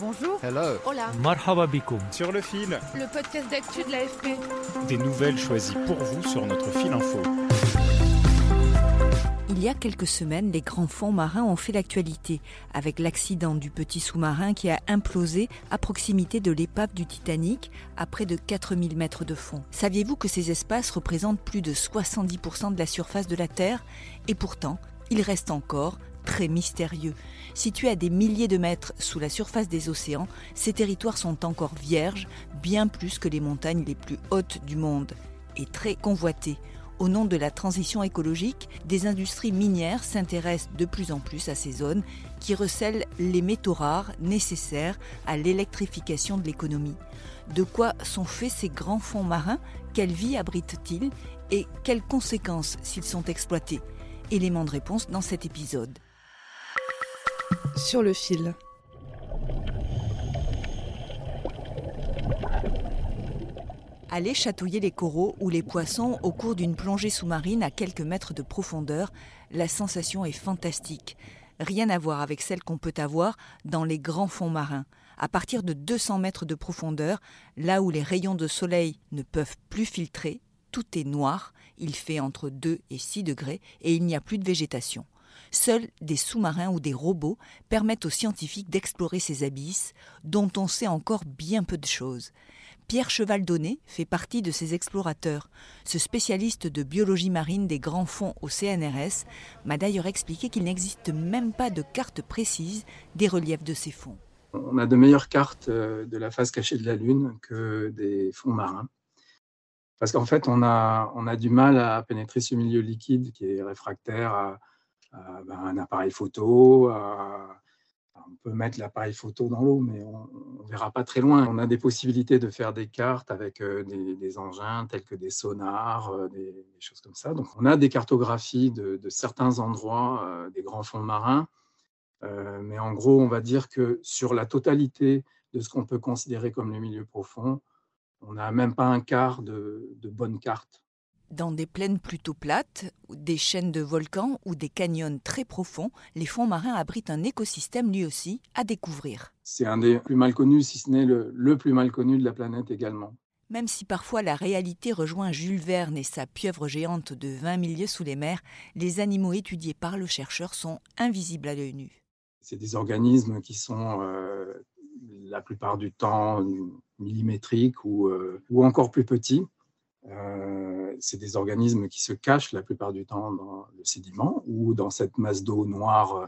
Bonjour. Hello. Hola. Marhaba bikoum. Sur le fil, Le podcast d'actu de l'AFP. des nouvelles choisies pour vous sur notre fil info. Il y a quelques semaines, les grands fonds marins ont fait l'actualité, avec l'accident du petit sous-marin qui a implosé à proximité de l'épave du Titanic à près de 4000 mètres de fond. Saviez-vous que ces espaces représentent plus de 70% de la surface de la Terre? Et pourtant, ils restent encore très mystérieux. Situés à des milliers de mètres sous la surface des océans, ces territoires sont encore vierges, bien plus que les montagnes les plus hautes du monde, et très convoités. Au nom de la transition écologique, des industries minières s'intéressent de plus en plus à ces zones qui recèlent les métaux rares nécessaires à l'électrification de l'économie. De quoi sont faits ces grands fonds marins? Quelle vie abritent-ils? Et quelles conséquences s'ils sont exploités? Élément de réponse dans cet épisode. Sur le fil. Aller chatouiller les coraux ou les poissons au cours d'une plongée sous-marine à quelques mètres de profondeur, la sensation est fantastique. Rien à voir avec celle qu'on peut avoir dans les grands fonds marins. À partir de 200 mètres de profondeur, là où les rayons de soleil ne peuvent plus filtrer, tout est noir, il fait entre 2 et 6 degrés et il n'y a plus de végétation. Seuls des sous-marins ou des robots permettent aux scientifiques d'explorer ces abysses dont on sait encore bien peu de choses. Pierre Cheval-Donné fait partie de ces explorateurs. Ce spécialiste de biologie marine des grands fonds au CNRS m'a d'ailleurs expliqué qu'il n'existe même pas de carte précise des reliefs de ces fonds. On a de meilleures cartes euh, de la face cachée de la Lune que des fonds marins. Parce qu'en fait, on a, on a du mal à pénétrer ce milieu liquide qui est réfractaire à, ben, un appareil photo. à- on peut mettre l'appareil photo dans l'eau, mais on ne verra pas très loin. On a des possibilités de faire des cartes avec euh, des, engins tels que des sonars, euh, des, choses comme ça. Donc, on a des cartographies de, certains endroits euh, des grands fonds marins. Euh, mais en gros, on va dire que sur la totalité de ce qu'on peut considérer comme le milieu profond, on n'a même pas un quart de, de bonnes cartes. Dans des plaines plutôt plates, des chaînes de volcans ou des canyons très profonds, les fonds marins abritent un écosystème lui aussi à découvrir. C'est un des plus mal connus, si ce n'est le, le plus mal connu de la planète également. Même si parfois la réalité rejoint Jules Verne et sa pieuvre géante de 20 milieux sous les mers, les animaux étudiés par le chercheur sont invisibles à l'œil nu. C'est des organismes qui sont euh, la plupart du temps millimétriques ou, euh, ou encore plus petits. Euh, c'est des organismes qui se cachent la plupart du temps dans le sédiment ou dans cette masse d'eau noire euh,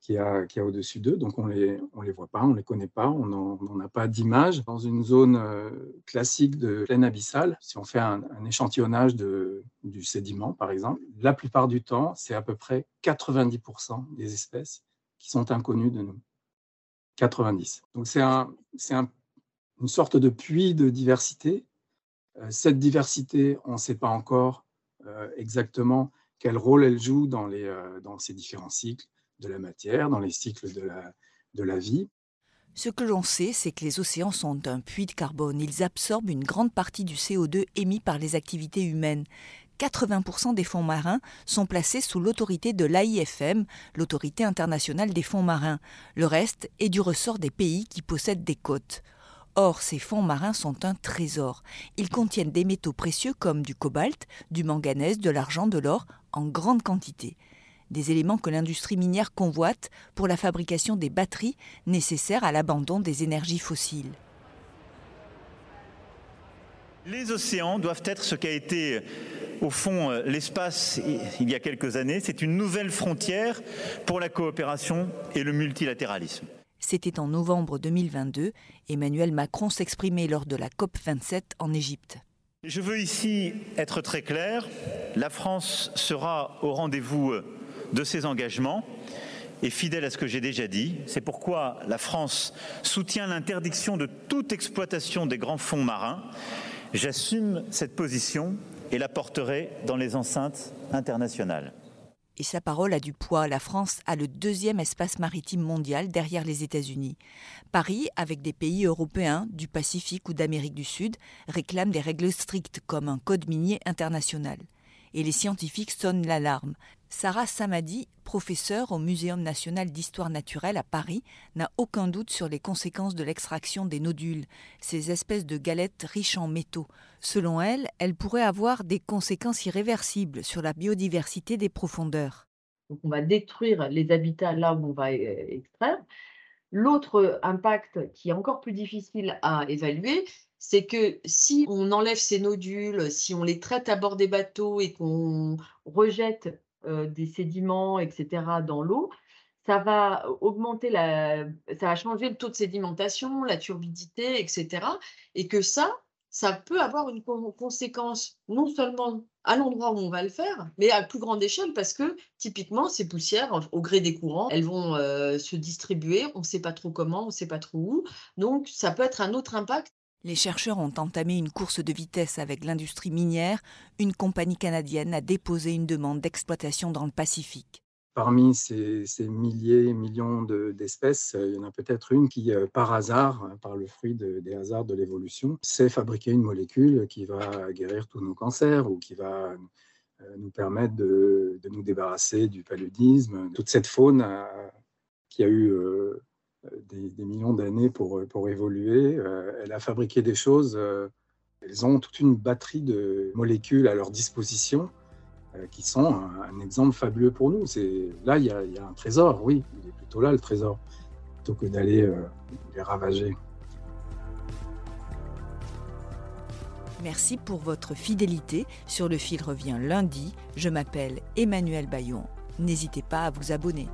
qu'il y a, qu'il y a au-dessus d'eux. Donc on les, on les voit pas, on les connaît pas, on n'en a pas d'image. Dans une zone euh, classique de plaine abyssale, si on fait un, échantillonnage de, du sédiment, par exemple, la plupart du temps, c'est à peu près 90% des espèces qui sont inconnues de nous. 90. Donc c'est un, un, une sorte de puits de diversité. Euh, cette diversité, on ne sait pas encore euh, exactement quel rôle elle joue dans, les, euh, dans ces différents cycles de la matière, dans les cycles de la, de la vie. Ce que l'on sait, c'est que les océans sont un puits de carbone. Ils absorbent une grande partie du CO2 émis par les activités humaines. 80% des fonds marins sont placés sous l'autorité de l'AIFM, l'autorité internationale des fonds marins. Le reste est du ressort des pays qui possèdent des côtes. Or, ces fonds marins sont un trésor. Ils contiennent des métaux précieux comme du cobalt, du manganèse, de l'argent, de l'or, en grande quantité. Des éléments que l'industrie minière convoite pour la fabrication des batteries nécessaires à l'abandon des énergies fossiles. Les océans doivent être ce qu'a été au fond l'espace il y a quelques années. C'est une nouvelle frontière pour la coopération et le multilatéralisme. C'était en novembre 2022. Emmanuel Macron s'exprimait lors de la COP27 en Égypte. Je veux ici être très clair. La France sera au rendez-vous de ses engagements et fidèle à ce que j'ai déjà dit. C'est pourquoi la France soutient l'interdiction de toute exploitation des grands fonds marins. J'assume cette position et la porterai dans les enceintes internationales. Et sa parole a du poids. La France a le deuxième espace maritime mondial derrière les États-Unis. Paris, avec des pays européens, du Pacifique ou d'Amérique du Sud, réclame des règles strictes comme un code minier international. Et les scientifiques sonnent l'alarme. Sarah Samadi, professeure au Muséum national d'histoire naturelle à Paris, n'a aucun doute sur les conséquences de l'extraction des nodules, ces espèces de galettes riches en métaux. Selon elle, elles pourraient avoir des conséquences irréversibles sur la biodiversité des profondeurs. On va détruire les habitats là où on va euh, extraire. L'autre impact qui est encore plus difficile à évaluer, c'est que si on enlève ces nodules, si on les traite à bord des bateaux et qu'on rejette des sédiments, etc., dans l'eau, ça va augmenter la, ça va changer le taux de sédimentation, la turbidité, etc. Et que ça, ça peut avoir une conséquence non seulement à l'endroit où on va le faire, mais à plus grande échelle parce que typiquement ces poussières, au gré des courants, elles vont euh, se distribuer, on ne sait pas trop comment, on ne sait pas trop où. Donc ça peut être un autre impact les chercheurs ont entamé une course de vitesse avec l'industrie minière. Une compagnie canadienne a déposé une demande d'exploitation dans le Pacifique. Parmi ces, milliers, millions d'espèces, il y en a peut-être une qui, euh, par hasard, par le fruit des hasards de l'évolution, sait fabriquer une molécule qui va guérir tous nos cancers ou qui va euh, nous permettre de, nous débarrasser du paludisme. Toute cette faune qui a eu euh, des, millions d'années pour, pour évoluer. Euh, elle a fabriqué des choses, euh, elles ont toute une batterie de molécules à leur disposition euh, qui sont un, exemple fabuleux pour nous. Là, y, a, il y, a, un trésor, oui, il est plutôt là le trésor, plutôt que d'aller les ravager. Merci pour votre fidélité. Sur le fil revient lundi. Je m'appelle Emmanuel Bayon. N'hésitez pas à vous abonner.